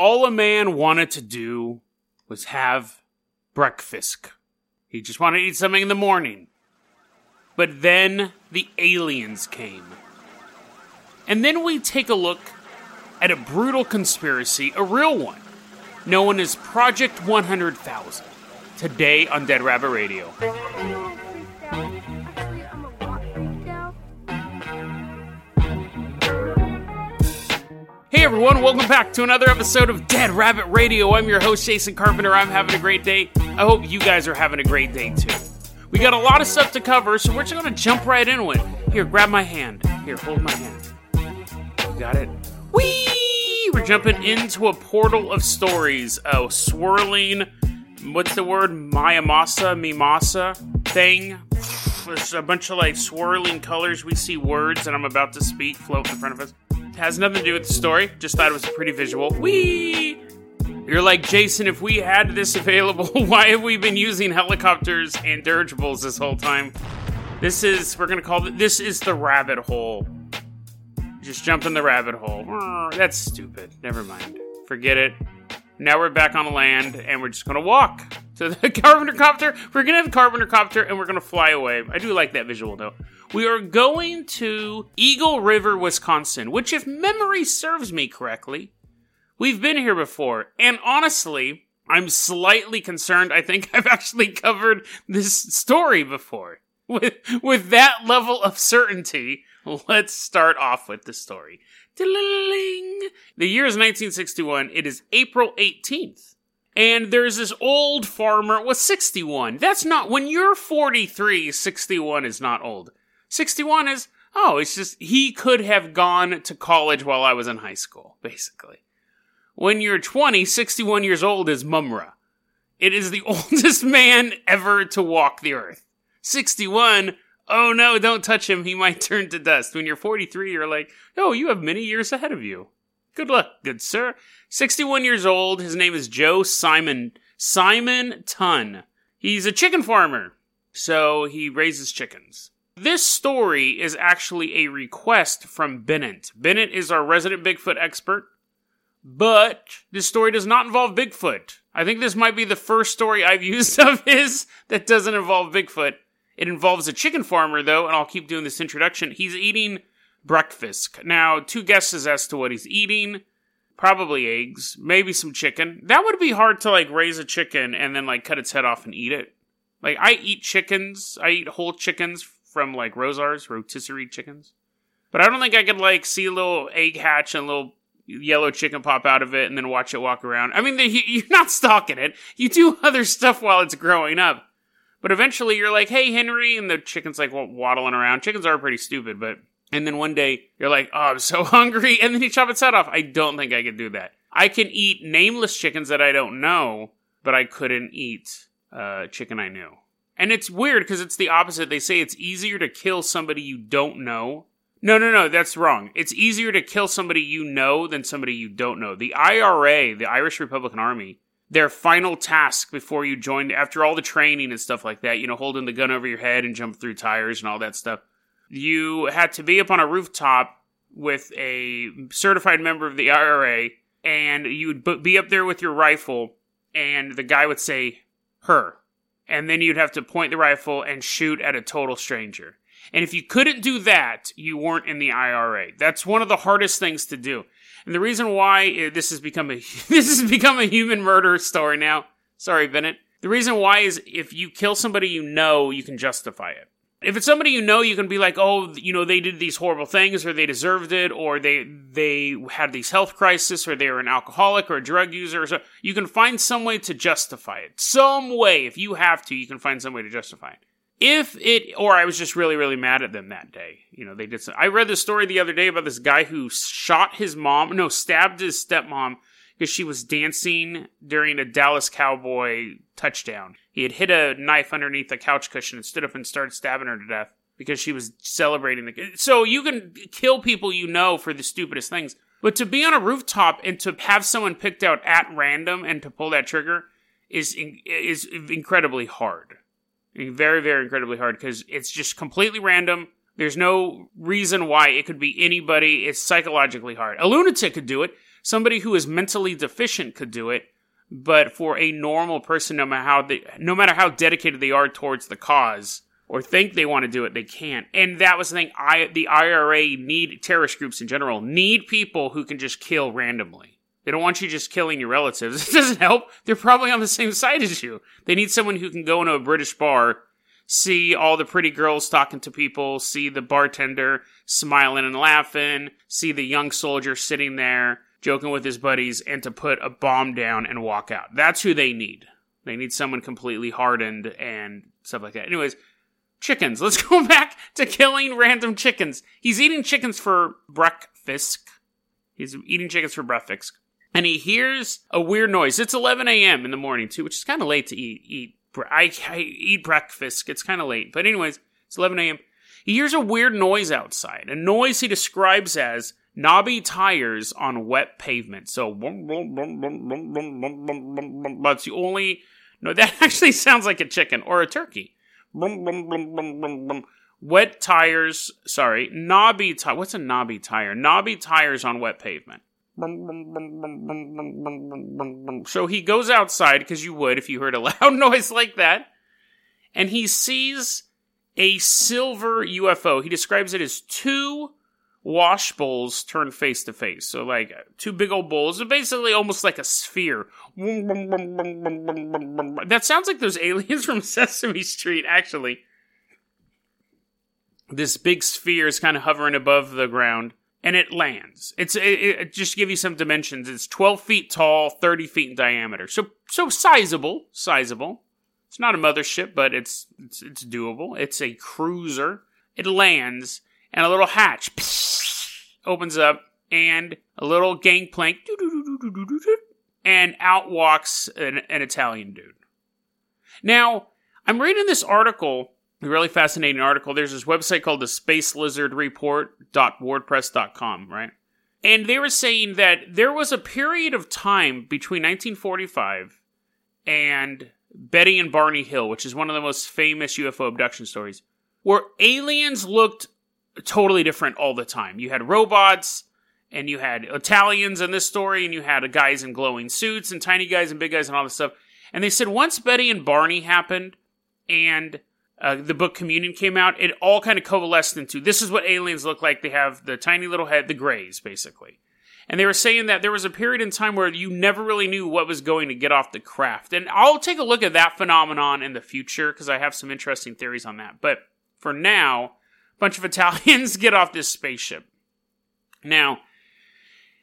All a man wanted to do was have breakfast. He just wanted to eat something in the morning. But then the aliens came. And then we take a look at a brutal conspiracy, a real one, known as Project 100,000. Today on Dead Rabbit Radio. Hey everyone, welcome back to another episode of Dead Rabbit Radio. I'm your host, Jason Carpenter. I'm having a great day. I hope you guys are having a great day too. We got a lot of stuff to cover, so we're just gonna jump right into it. Here, grab my hand. Here, hold my hand. You got it? Whee! We're jumping into a portal of stories. Oh, swirling. What's the word? Mayamasa, Mimasa thing. There's a bunch of like swirling colors. We see words that I'm about to speak float in front of us. Has nothing to do with the story. Just thought it was a pretty visual. Whee! You're like, Jason, if we had this available, why have we been using helicopters and dirigibles this whole time? This is, we're gonna call it, this is the rabbit hole. Just jump in the rabbit hole. That's stupid. Never mind. Forget it. Now we're back on land and we're just gonna walk to the carpenter copter. We're gonna have a carpenter copter and we're gonna fly away. I do like that visual though. We are going to Eagle River, Wisconsin, which, if memory serves me correctly, we've been here before. And honestly, I'm slightly concerned. I think I've actually covered this story before. With, with that level of certainty, let's start off with the story. The year is 1961. It is April 18th. And there's this old farmer was 61. That's not, when you're 43, 61 is not old. 61 is, oh, it's just, he could have gone to college while I was in high school, basically. When you're 20, 61 years old is Mumm-Ra. It is the oldest man ever to walk the earth. 61, oh no, don't touch him, he might turn to dust. When you're 43, you're like, oh, you have many years ahead of you. Good luck, good sir. 61 years old, his name is Joe Simon, Simonton. He's a chicken farmer, so he raises chickens. This story is actually a request from Bennett. Bennett is our resident Bigfoot expert, but this story does not involve Bigfoot. I think this might be the first story I've used of his that doesn't involve Bigfoot. It involves a chicken farmer, though, and I'll keep doing this introduction. He's eating breakfast. Now, two guesses as to what he's eating. Probably eggs, maybe some chicken. That would be hard to like raise a chicken and then like cut its head off and eat it. Like I eat chickens, I eat whole chickens from like Rosars, rotisserie chickens. But I don't think I could like see a little egg hatch and a little yellow chicken pop out of it and then watch it walk around. I mean, the, you're not stalking it. You do other stuff while it's growing up. But eventually you're like, hey, Henry, and the chicken's like waddling around. Chickens are pretty stupid, but. And then one day you're like, oh, I'm so hungry. And then you chop its head off. I don't think I could do that. I can eat nameless chickens that I don't know, but I couldn't eat uh, chicken I knew. And it's weird because it's the opposite. They say it's easier to kill somebody you don't know. No, no, no, that's wrong. It's easier to kill somebody you know than somebody you don't know. The IRA, the Irish Republican Army, their final task before you joined, after all the training and stuff like that, you know, holding the gun over your head and jump through tires and all that stuff, you had to be up on a rooftop with a certified member of the IRA, and you would be up there with your rifle, and the guy would say, her. And then you'd have to point the rifle and shoot at a total stranger. And if you couldn't do that, you weren't in the IRA. That's one of the hardest things to do. And the reason why uh, this has become a this has become a human murder story now. Sorry, Bennett. The reason why is if you kill somebody you know, you can justify it. If it's somebody you know, you can be like, oh, you know, they did these horrible things, or they deserved it, or they they had these health crisis, or they were an alcoholic or a drug user. So you can find some way to justify it. Some way, if you have to, you can find some way to justify it. if it or I was just really really mad at them that day. You know, they did some I read the story the other day about this guy who shot his mom, no, stabbed his stepmom because she was dancing during a Dallas Cowboy touchdown. He had hit a knife underneath a couch cushion and stood up and started stabbing her to death because she was celebrating the So you can kill people you know for the stupidest things. But to be on a rooftop and to have someone picked out at random and to pull that trigger is is incredibly hard. Very, very incredibly hard because it's just completely random. There's no reason why it could be anybody. It's psychologically hard. A lunatic could do it. Somebody who is mentally deficient could do it. But for a normal person, no matter how they, no matter how dedicated they are towards the cause or think they want to do it, they can't. And that was the thing. I the IRA need terrorist groups in general need people who can just kill randomly. They don't want you just killing your relatives. It doesn't help. They're probably on the same side as you. They need someone who can go into a British bar, see all the pretty girls talking to people, see the bartender smiling and laughing, see the young soldier sitting there joking with his buddies, and to put a bomb down and walk out. That's who they need. They need someone completely hardened and stuff like that. Anyways, chickens. Let's go back to killing random chickens. He's eating chickens for breakfast. He's eating chickens for breakfast and he hears a weird noise. It's 11 a.m. in the morning too, which is kind of late to eat. Eat I, I eat breakfast. It's kind of late, but anyways, it's 11 a.m. He hears a weird noise outside, a noise he describes as knobby tires on wet pavement. So that's the only. No, that actually sounds like a chicken or a turkey. Wet tires. Sorry, knobby tire. What's a knobby tire? Knobby tires on wet pavement. So he goes outside, because you would if you heard a loud noise like that, and he sees a silver UFO. He describes it as two wash bowls turned face to face. So, like, two big old bowls, basically almost like a sphere. That sounds like those aliens from Sesame Street, actually. This big sphere is kind of hovering above the ground and it lands. It's it, it, just give you some dimensions. It's 12 feet tall, 30 feet in diameter. So so sizable, sizable. It's not a mothership, but it's it's, it's doable. It's a cruiser. It lands, and a little hatch opens up, and a little gangplank, and out walks an, an Italian dude. Now, I'm reading this article a really fascinating article. There's this website called the Space Lizard Report.wordpress.com, right? And they were saying that there was a period of time between 1945 and Betty and Barney Hill, which is one of the most famous UFO abduction stories, where aliens looked totally different all the time. You had robots, and you had Italians in this story, and you had guys in glowing suits, and tiny guys and big guys, and all this stuff. And they said once Betty and Barney happened, and uh, the book Communion came out, it all kind of coalesced into this is what aliens look like. They have the tiny little head, the grays, basically. And they were saying that there was a period in time where you never really knew what was going to get off the craft. And I'll take a look at that phenomenon in the future because I have some interesting theories on that. But for now, bunch of Italians get off this spaceship. Now,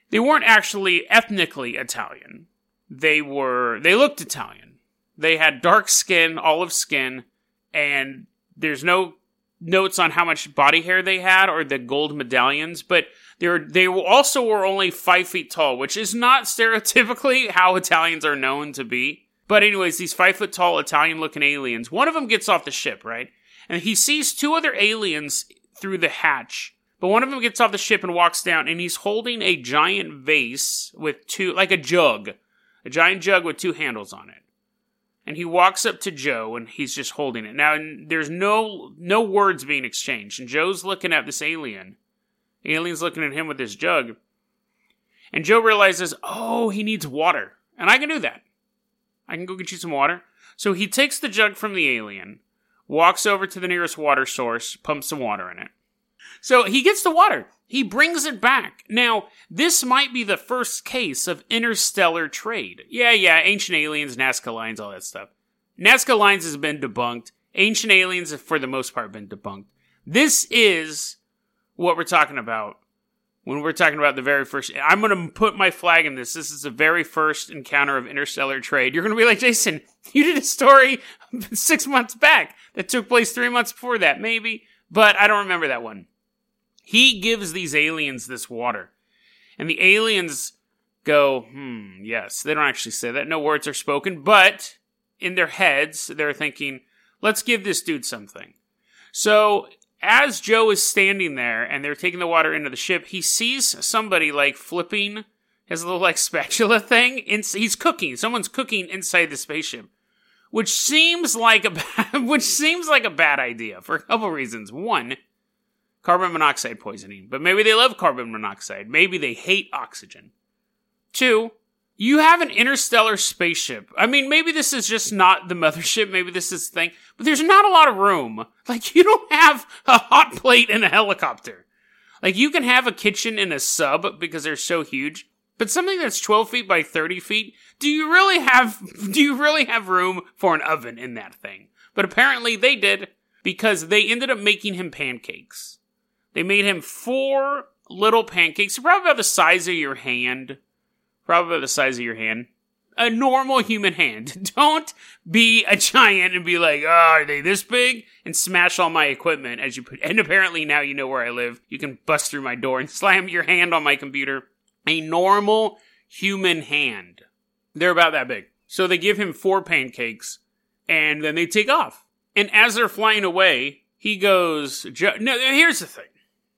they weren't actually ethnically Italian. They were, they looked Italian. They had dark skin, olive skin, and there's no notes on how much body hair they had or the gold medallions, but they were, they also were only five feet tall, which is not stereotypically how Italians are known to be. But anyways, these five foot tall Italian looking aliens, one of them gets off the ship, right? And he sees two other aliens through the hatch. But one of them gets off the ship and walks down, and he's holding a giant vase with two, like a jug, a giant jug with two handles on it and he walks up to Joe and he's just holding it. Now there's no no words being exchanged, and Joe's looking at this alien. The alien's looking at him with this jug. And Joe realizes, oh, he needs water. And I can do that. I can go get you some water. So he takes the jug from the alien, walks over to the nearest water source, pumps some water in it. So he gets the water. He brings it back. Now, this might be the first case of interstellar trade. Yeah, yeah, ancient aliens, Nazca lines, all that stuff. Nazca lines has been debunked. Ancient aliens have, for the most part, been debunked. This is what we're talking about when we're talking about the very first. I'm going to put my flag in this. This is the very first encounter of interstellar trade. You're going to be like, Jason, you did a story six months back that took place three months before that, maybe, but I don't remember that one. He gives these aliens this water, and the aliens go, hmm, yes. They don't actually say that. No words are spoken, but in their heads, they're thinking, let's give this dude something. So as Joe is standing there and they're taking the water into the ship, he sees somebody like flipping his little like spatula thing. In, he's cooking. Someone's cooking inside the spaceship, which seems like a bad, which seems like a bad idea for a couple reasons. One, carbon monoxide poisoning, but maybe they love carbon monoxide. Maybe they hate oxygen. Two, you have an interstellar spaceship. I mean, maybe this is just not the mothership, maybe this is the thing, but there's not a lot of room. Like, you don't have a hot plate in a helicopter. Like, you can have a kitchen in a sub because they're so huge, but something that's 12 feet by 30 feet, do you really have, do you really have room for an oven in that thing? But apparently they did because they ended up making him pancakes. They made him four little pancakes, probably about the size of your hand probably the size of your hand. A normal human hand. Don't be a giant and be like, oh, are they this big? And smash all my equipment as you put. And apparently now you know where I live. You can bust through my door and slam your hand on my computer. A normal human hand. They're about that big. So they give him four pancakes and then they take off. And as they're flying away, he goes, no, here's the thing.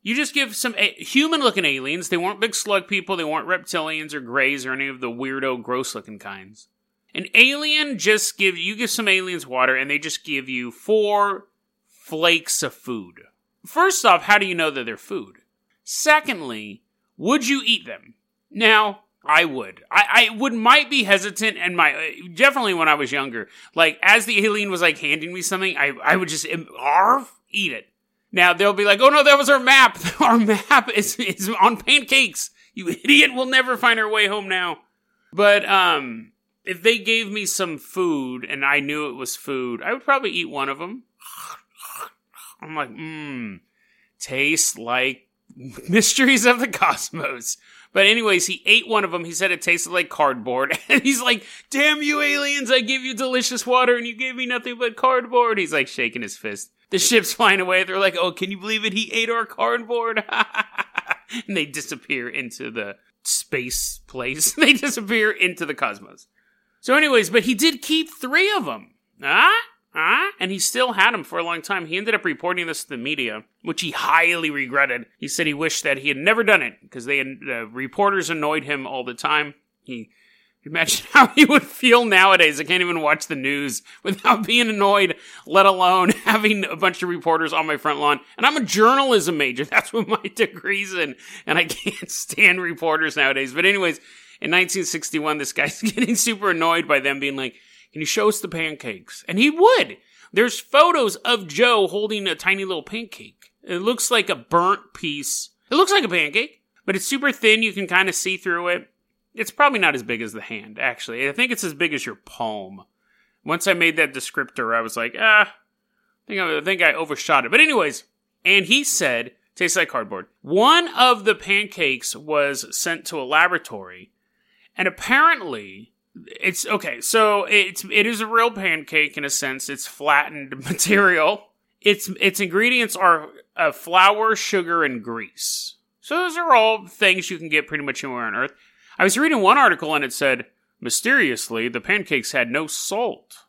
You just give some a- human looking aliens. They weren't big slug people. They weren't reptilians or greys or any of the weirdo, gross looking kinds. An alien just give you give some aliens water and they just give you four flakes of food. First off, how do you know that they're food? Secondly, would you eat them? Now, I would. I, I would might be hesitant and my definitely when I was younger. Like as the alien was like handing me something, I I would just um, arf, eat it. Now they'll be like, "Oh no, that was our map. Our map is is on pancakes. You idiot! We'll never find our way home now." But um, if they gave me some food and I knew it was food, I would probably eat one of them. I'm like, mmm, tastes like mysteries of the cosmos. But anyways, he ate one of them. He said it tasted like cardboard. And he's like, damn you aliens, I gave you delicious water and you gave me nothing but cardboard. He's like shaking his fist the ship's flying away. They're like, "Oh, can you believe it? He ate our cardboard!" and they disappear into the space place. they disappear into the cosmos. So, anyways, but he did keep three of them. Ah, ah, and he still had them for a long time. He ended up reporting this to the media, which he highly regretted. He said he wished that he had never done it because they uh, reporters annoyed him all the time. He Imagine how he would feel nowadays. I can't even watch the news without being annoyed, let alone having a bunch of reporters on my front lawn. And I'm a journalism major. That's what my degree's in. And I can't stand reporters nowadays. But anyways, in 1961, this guy's getting super annoyed by them being like, can you show us the pancakes? And he would. There's photos of Joe holding a tiny little pancake. It looks like a burnt piece. It looks like a pancake, but it's super thin. You can kind of see through it. It's probably not as big as the hand, actually. I think it's as big as your palm. Once I made that descriptor, I was like, ah, I think I, I think I overshot it. But anyways, and he said, tastes like cardboard. One of the pancakes was sent to a laboratory, and apparently it's okay. So it's it is a real pancake in a sense. It's flattened material. Its its ingredients are uh, flour, sugar, and grease. So those are all things you can get pretty much anywhere on Earth. I was reading one article and it said, mysteriously, the pancakes had no salt.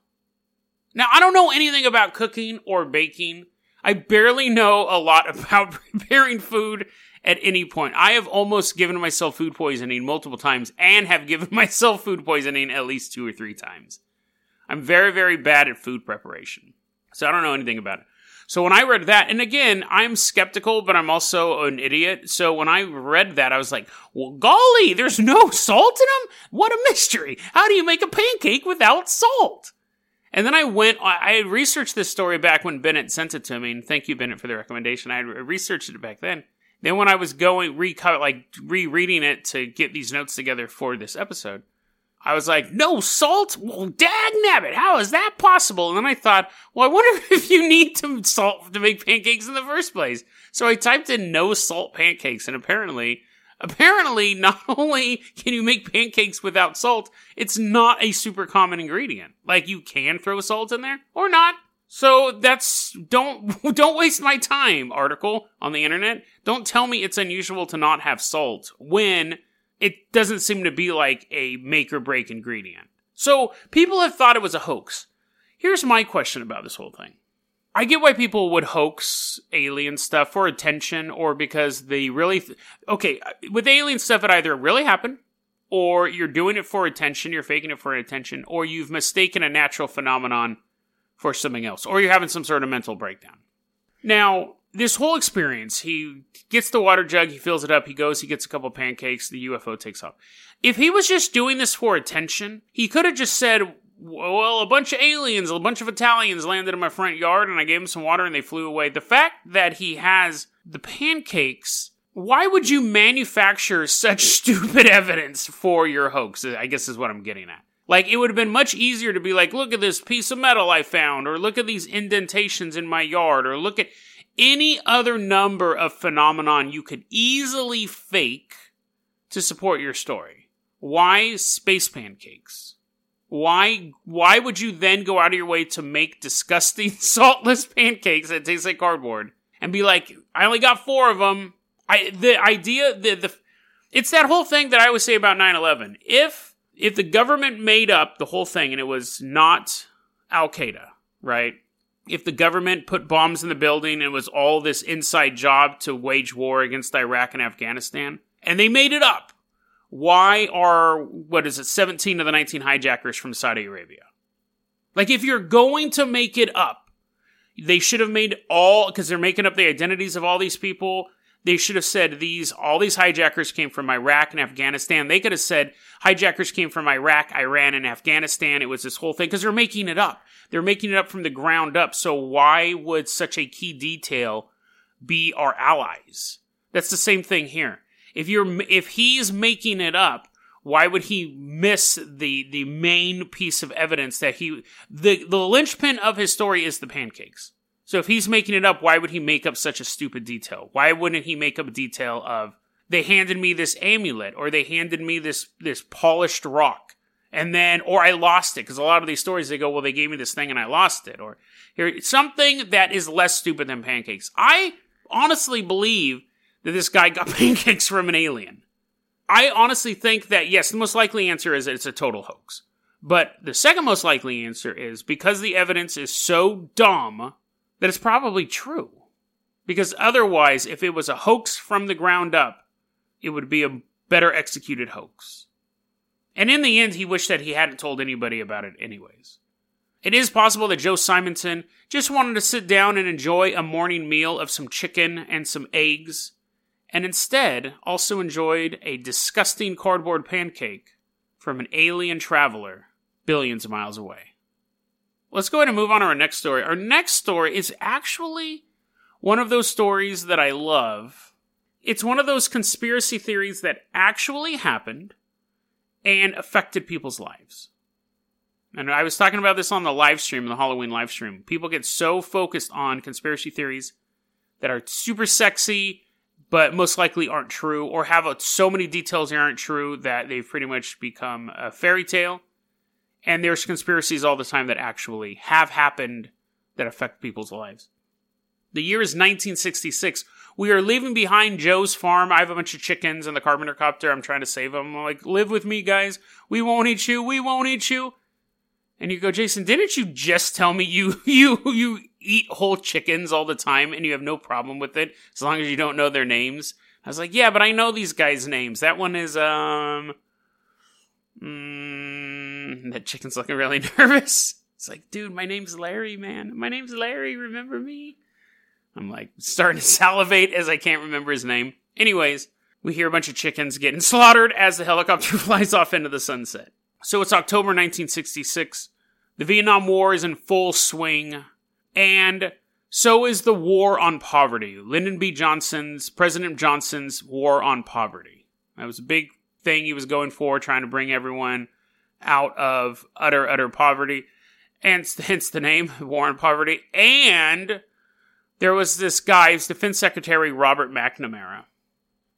Now, I don't know anything about cooking or baking. I barely know a lot about preparing food at any point. I have almost given myself food poisoning multiple times and have given myself food poisoning at least two or three times. I'm very, very bad at food preparation. So I don't know anything about it. So when I read that, and again, I'm skeptical, but I'm also an idiot. So when I read that, I was like, well, golly, there's no salt in them? What a mystery. How do you make a pancake without salt? And then I went, I researched this story back when Bennett sent it to me, and thank you, Bennett, for the recommendation. I researched it back then. Then when I was going, like rereading it to get these notes together for this episode, I was like, no salt? Well, dag nabbit, how is that possible? And then I thought, well, I wonder if you need some salt to make pancakes in the first place. So I typed in no salt pancakes, and apparently apparently not only can you make pancakes without salt, it's not a super common ingredient. Like you can throw salt in there or not. So that's don't don't waste my time article on the internet. Don't tell me it's unusual to not have salt when it doesn't seem to be like a make or break ingredient. So people have thought it was a hoax. Here's my question about this whole thing. I get why people would hoax alien stuff for attention or because they really. Th- okay, uh, with alien stuff, it either really happened or you're doing it for attention, you're faking it for attention, or you've mistaken a natural phenomenon for something else, or you're having some sort of mental breakdown. Now, this whole experience, he gets the water jug, he fills it up, he goes, he gets a couple pancakes, the UFO takes off. If he was just doing this for attention, he could have just said, well, a bunch of aliens, a bunch of Italians landed in my front yard and I gave them some water and they flew away. The fact that he has the pancakes, why would you manufacture such stupid evidence for your hoax? I guess is what I'm getting at. Like, it would have been much easier to be like, look at this piece of metal I found, or look at these indentations in my yard, or look at any other number of phenomenon you could easily fake to support your story. Why space pancakes? Why why would you then go out of your way to make disgusting saltless pancakes that taste like cardboard and be like, I only got four of them? I the idea the the it's that whole thing that I always say about 9/11. If if the government made up the whole thing and it was not Al Qaeda, right? If the government put bombs in the building and it was all this inside job to wage war against Iraq and Afghanistan, and they made it up, why are what is it 17 of the 19 hijackers from Saudi Arabia? Like if you're going to make it up, they should have made all because they're making up the identities of all these people. They should have said these all these hijackers came from Iraq and Afghanistan. They could have said hijackers came from Iraq, Iran, and Afghanistan. It was this whole thing because they're making it up. They're making it up from the ground up. So why would such a key detail be our allies? That's the same thing here. If you're if he's making it up, why would he miss the the main piece of evidence that he the the linchpin of his story is the pancakes. So if he's making it up, why would he make up such a stupid detail? Why wouldn't he make up a detail of they handed me this amulet or they handed me this this polished rock and then or I lost it because a lot of these stories they go well they gave me this thing and I lost it or here something that is less stupid than pancakes. I honestly believe that this guy got pancakes from an alien. I honestly think that, yes, the most likely answer is it's a total hoax. But the second most likely answer is because the evidence is so dumb that it's probably true. Because otherwise, if it was a hoax from the ground up, it would be a better executed hoax. And in the end, he wished that he hadn't told anybody about it, anyways. It is possible that Joe Simonton just wanted to sit down and enjoy a morning meal of some chicken and some eggs and instead also enjoyed a disgusting cardboard pancake from an alien traveler billions of miles away. Let's go ahead and move on to our next story. Our next story is actually one of those stories that I love. It's one of those conspiracy theories that actually happened and affected people's lives. And I was talking about this on the live stream, the Halloween live stream. People get so focused on conspiracy theories that are super sexy but most likely aren't true or have so many details that aren't true that they've pretty much become a fairy tale. And there's conspiracies all the time that actually have happened that affect people's lives. The year is 1966. We are leaving behind Joe's farm. I have a bunch of chickens and the carpenter copter. I'm trying to save them. I'm like, live with me, guys. We won't eat you. We won't eat you. And you go, Jason, didn't you just tell me you you you eat whole chickens all the time and you have no problem with it as long as you don't know their names. I was like, yeah, but I know these guys' names. That one is, um, mm, that chicken's looking really nervous. It's like, dude, my name's Larry, man. My name's Larry. Remember me? I'm like starting to salivate as I can't remember his name. Anyways, we hear a bunch of chickens getting slaughtered as the helicopter flies off into the sunset. So it's October 1966. The Vietnam War is in full swing. And so is the war on poverty. Lyndon B. Johnson's, President Johnson's war on poverty. That was a big thing he was going for, trying to bring everyone out of utter, utter poverty. And hence the name, War on Poverty. And there was this guy, his defense secretary, Robert McNamara.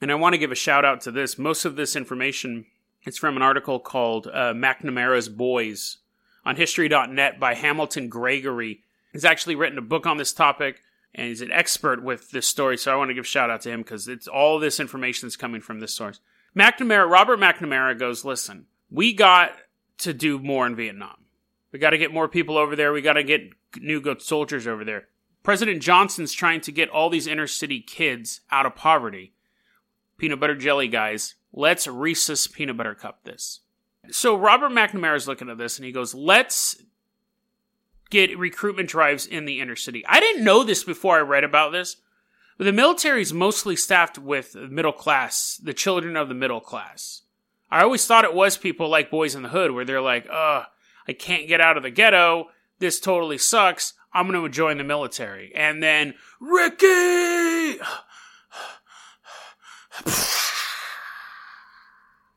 And I want to give a shout out to this. Most of this information is from an article called uh, McNamara's Boys on History.net by Hamilton Gregory. He's actually written a book on this topic and he's an expert with this story. So I want to give a shout out to him because it's all this information is coming from this source. McNamara, Robert McNamara goes, listen, we got to do more in Vietnam. We got to get more people over there. We got to get new good soldiers over there. President Johnson's trying to get all these inner city kids out of poverty. Peanut butter jelly guys, let's Reese's peanut butter cup this. So Robert McNamara is looking at this and he goes, let's get recruitment drives in the inner city. I didn't know this before I read about this. But the military is mostly staffed with middle class, the children of the middle class. I always thought it was people like Boyz n the Hood, where they're like, ugh, I can't get out of the ghetto. This totally sucks. I'm going to join the military. And then, Ricky!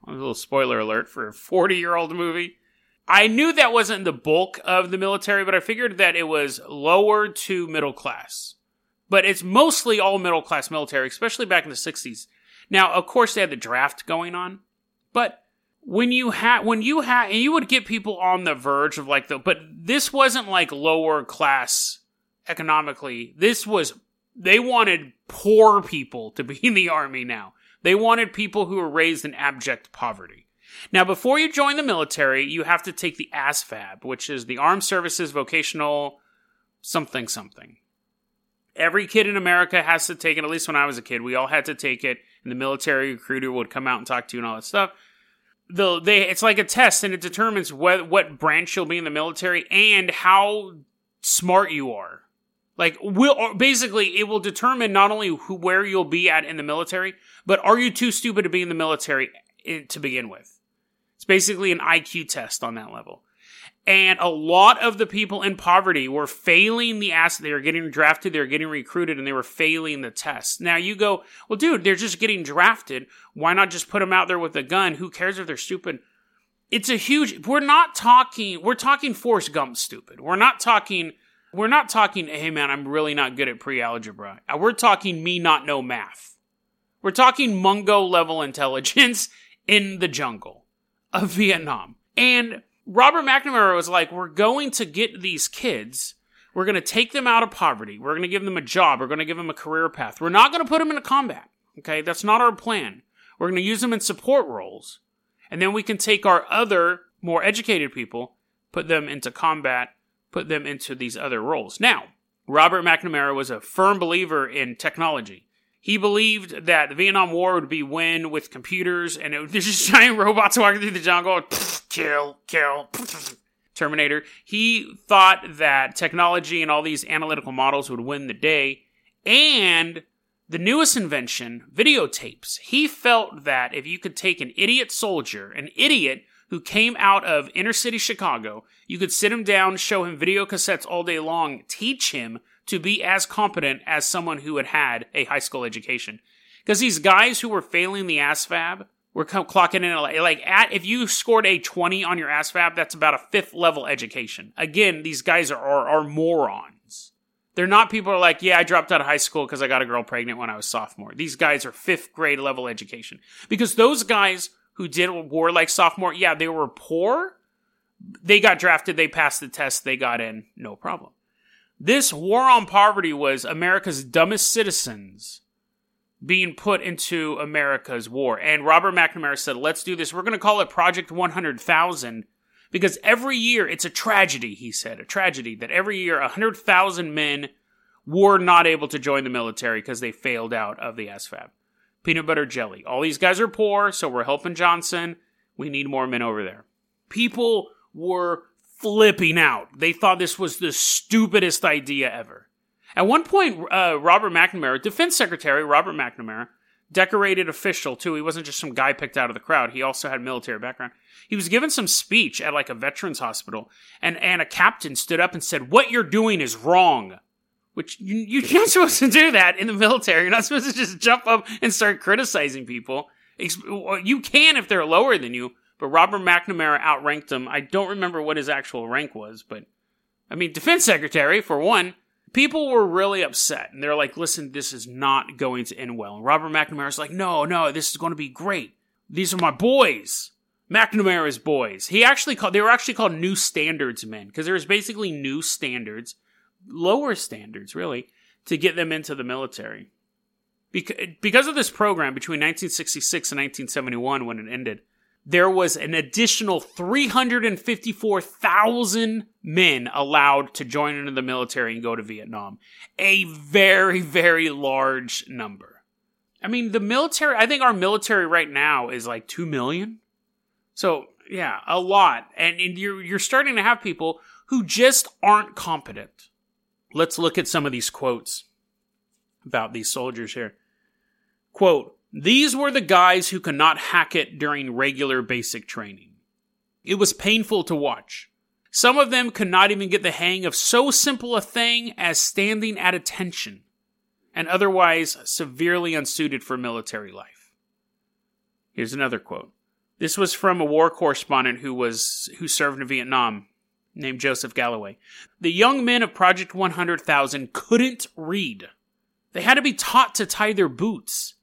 a little spoiler alert for a 40 year old movie. I knew that wasn't the bulk of the military, but I figured that it was lower to middle class. But it's mostly all middle class military, especially back in the 60s. Now, of course, they had the draft going on, but when you had when you had and you would get people on the verge of like the but this wasn't like lower class economically. This was they wanted poor people to be in the army now. They wanted people who were raised in abject poverty. Now, before you join the military, you have to take the ASVAB, which is the Armed Services Vocational something something. Every kid in America has to take it, at least when I was a kid, we all had to take it, and the military recruiter would come out and talk to you and all that stuff. The, they, it's like a test, and it determines what, what branch you'll be in the military and how smart you are. Like, will basically, it will determine not only who, where you'll be at in the military, but are you too stupid to be in the military in, to begin with? It's basically an IQ test on that level. And a lot of the people in poverty were failing the ass. They were getting drafted, they were getting recruited, and they were failing the test. Now you go, well, dude, they're just getting drafted. Why not just put them out there with a gun? Who cares if they're stupid? It's a huge. We're not talking. We're talking Forrest Gump stupid. We're not talking. We're not talking. Hey man, I'm really not good at pre-algebra. Uh, we're talking me not know math. We're talking Mongo level intelligence in the jungle of Vietnam. And Robert McNamara was like, we're going to get these kids. We're going to take them out of poverty. We're going to give them a job. We're going to give them a career path. We're not going to put them into combat. Okay. That's not our plan. We're going to use them in support roles. And then we can take our other more educated people, put them into combat, put them into these other roles. Now, Robert McNamara was a firm believer in technology. He believed that the Vietnam War would be won with computers and it, there's just giant robots walking through the jungle. Kill, kill. Terminator. He thought that technology and all these analytical models would win the day. And the newest invention, videotapes. He felt that if you could take an idiot soldier, an idiot who came out of inner city Chicago, you could sit him down, show him video cassettes all day long, teach him to be as competent as someone who had had a high school education. Because these guys who were failing the ASVAB were clocking in like at if you scored a 20 on your ASVAB, that's about a fifth level education. Again, these guys are, are, are morons. They're not people are like, yeah, I dropped out of high school because I got a girl pregnant when I was sophomore. These guys are fifth grade level education. Because those guys who did war like sophomore, yeah, they were poor. They got drafted, they passed the test, they got in, no problem. This war on poverty was America's dumbest citizens being put into America's war. And Robert McNamara said, let's do this. We're going to call it Project 100,000 because every year it's a tragedy, he said, a tragedy that every year 100,000 men were not able to join the military because they failed out of the ASVAB. Peanut butter jelly. All these guys are poor, so we're helping Johnson. We need more men over there. People were flipping out. They thought this was the stupidest idea ever. At one point, uh, Robert McNamara, Defense Secretary Robert McNamara, decorated official too. He wasn't just some guy picked out of the crowd. He also had military background. He was given some speech at like a veterans hospital, and and a captain stood up and said, "What you're doing is wrong." Which you, you're not supposed to do that in the military. You're not supposed to just jump up and start criticizing people. You can if they're lower than you, but Robert McNamara outranked him. I don't remember what his actual rank was, but I mean, defense secretary for one. people were really upset and they're like, listen, this is not going to end well. And Robert McNamara's like, no, no, this is going to be great. These are my boys. McNamara's boys. He actually called, they were actually called New Standards men because there was basically new standards, lower standards really, to get them into the military. Because of this program between 1966 and 1971 when it ended, there was an additional 354,000 men allowed to join into the military and go to Vietnam. A very, very large number. I mean, the military, I think our military right now is like 2 million. So, yeah, a lot. And, and you're, you're starting to have people who just aren't competent. Let's look at some of these quotes about these soldiers here. Quote, these were the guys who could not hack it during regular basic training. It was painful to watch. Some of them could not even get the hang of so simple a thing as standing at attention, and otherwise severely unsuited for military life. Here's another quote. This was from a war correspondent who was who served in Vietnam named Joseph Galloway. The young men of Project 100,000 couldn't read. They had to be taught to tie their boots.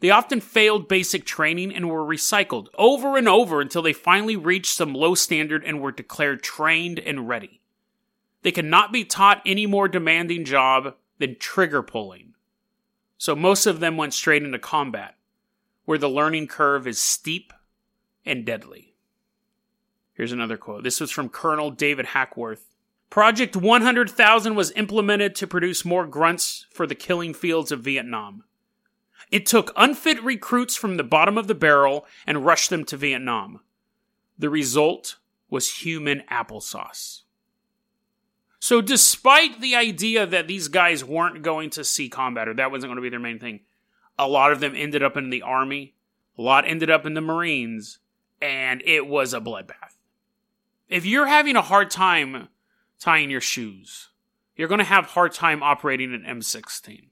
They often failed basic training and were recycled over and over until they finally reached some low standard and were declared trained and ready. They could not be taught any more demanding job than trigger pulling. So most of them went straight into combat, where the learning curve is steep and deadly. Here's another quote. This was from Colonel David Hackworth. Project 100,000 was implemented to produce more grunts for the killing fields of Vietnam. It took unfit recruits from the bottom of the barrel and rushed them to Vietnam. The result was human applesauce. So, despite the idea that these guys weren't going to see combat or that wasn't going to be their main thing, a lot of them ended up in the army, a lot ended up in the Marines, and it was a bloodbath. If you're having a hard time tying your shoes, you're going to have hard time operating an M16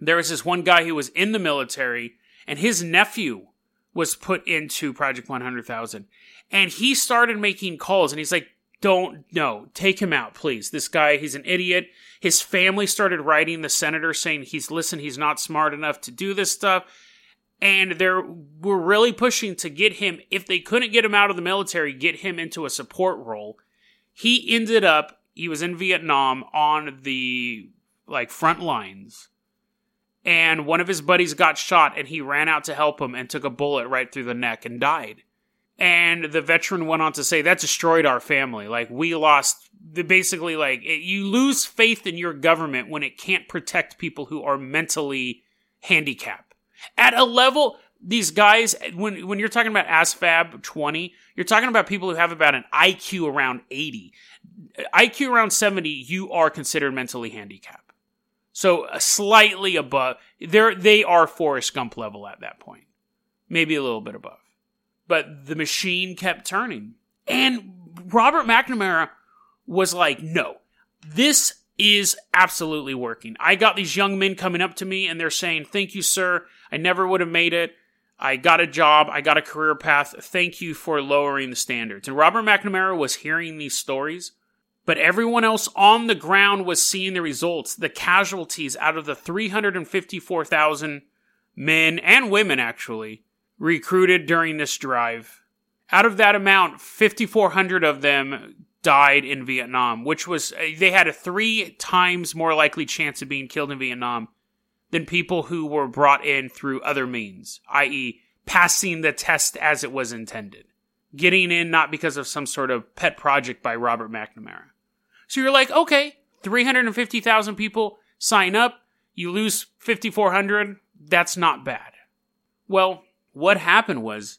there was this one guy who was in the military and his nephew was put into Project 100,000 and he started making calls and he's like, don't, no, take him out, please. This guy, he's an idiot. His family started writing the senator saying he's, listen, he's not smart enough to do this stuff. And they were really pushing to get him, if they couldn't get him out of the military, get him into a support role. He ended up, he was in Vietnam on the like front lines and one of his buddies got shot and he ran out to help him and took a bullet right through the neck and died. And the veteran went on to say that destroyed our family. Like we lost the basically like it, you lose faith in your government when it can't protect people who are mentally handicapped. At a level these guys when when you're talking about ASVAB 20, you're talking about people who have about an IQ around 80. IQ around 70, you are considered mentally handicapped. So uh, slightly above. They're, they are Forrest Gump level at that point. Maybe a little bit above. But the machine kept turning. And Robert McNamara was like, no, this is absolutely working. I got these young men coming up to me and they're saying, thank you, sir. I never would have made it. I got a job. I got a career path. Thank you for lowering the standards. And Robert McNamara was hearing these stories but everyone else on the ground was seeing the results, the casualties out of the 354,000 men and women actually recruited during this drive. Out of that amount, 5,400 of them died in Vietnam, which was, uh, they had a three times more likely chance of being killed in Vietnam than people who were brought in through other means, i.e., passing the test as it was intended. Getting in not because of some sort of pet project by Robert McNamara. So you're like, okay, 350,000 people sign up, you lose 5,400, that's not bad. Well, what happened was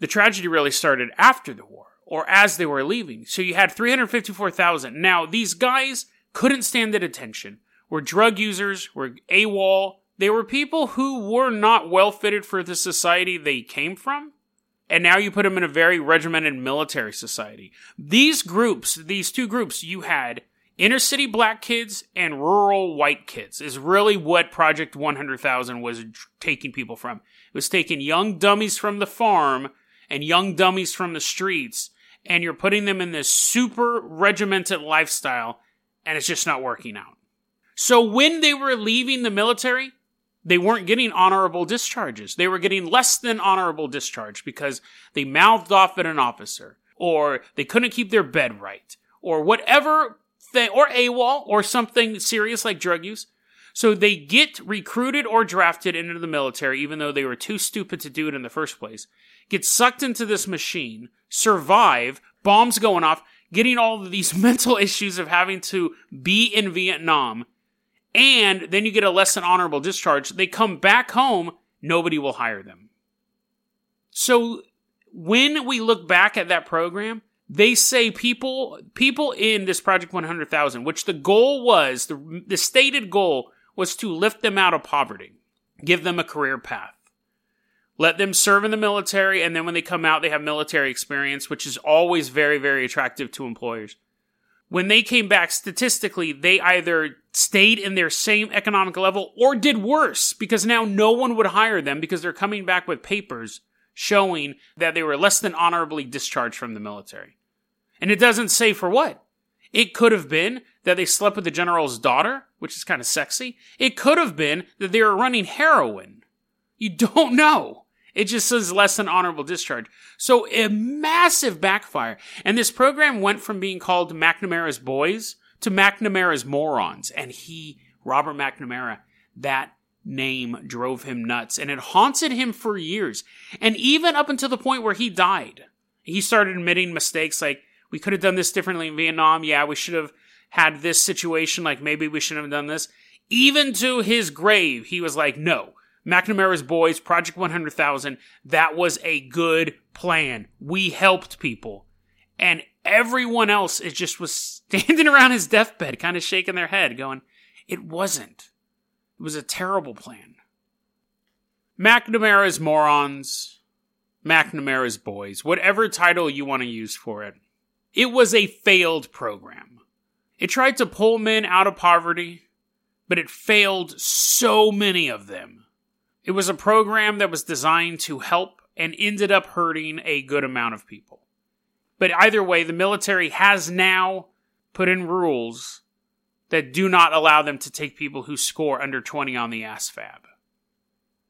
the tragedy really started after the war or as they were leaving. So you had 354,000. Now, these guys couldn't stand at attention, were drug users, were AWOL. They were people who were not well fitted for the society they came from and now you put them in a very regimented military society. These groups, these two groups, you had inner city black kids and rural white kids is really what Project 100,000 was taking people from. It was taking young dummies from the farm and young dummies from the streets, and you're putting them in this super regimented lifestyle, and it's just not working out. So when they were leaving the military, they weren't getting honorable discharges. They were getting less than honorable discharge because they mouthed off at an officer, or they couldn't keep their bed right, or whatever thing, or AWOL, or something serious like drug use. So they get recruited or drafted into the military, even though they were too stupid to do it in the first place. Get sucked into this machine, survive, bombs going off, getting all of these mental issues of having to be in Vietnam, and then you get a less than honorable discharge. They come back home, nobody will hire them. So when we look back at that program, they say people people in this project 100,000 which the goal was the, the stated goal was to lift them out of poverty, give them a career path. Let them serve in the military, and then when they come out, they have military experience, which is always very, very attractive to employers. When they came back, statistically, they either stayed in their same economic level or did worse because now no one would hire them because they're coming back with papers showing that they were less than honorably discharged from the military. And it doesn't say for what. It could have been that they slept with the general's daughter, which is kind of sexy. It could have been that they were running heroin. You don't know. It just says less than honorable discharge. So a massive backfire. And this program went from being called McNamara's Boys to McNamara's Morons. And he, Robert McNamara, that name drove him nuts and it haunted him for years. And even up until the point where he died, he started admitting mistakes like, we could have done this differently in Vietnam. Yeah, we should have had this situation. Like maybe we shouldn't have done this. Even to his grave, he was like, no, McNamara's Boys, Project 100,000, that was a good plan. We helped people. And everyone else is just was standing around his deathbed, kind of shaking their head, going, it wasn't. It was a terrible plan. McNamara's Morons, McNamara's Boys, whatever title you want to use for it. It was a failed program. It tried to pull men out of poverty, but it failed so many of them. It was a program that was designed to help and ended up hurting a good amount of people. But either way, the military has now put in rules that do not allow them to take people who score under 20 on the ASVAB.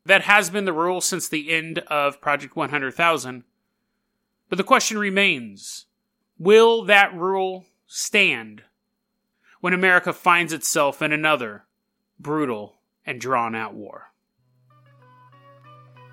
That has been the rule since the end of Project 100,000. But the question remains Will that rule stand when America finds itself in another brutal and drawn out war?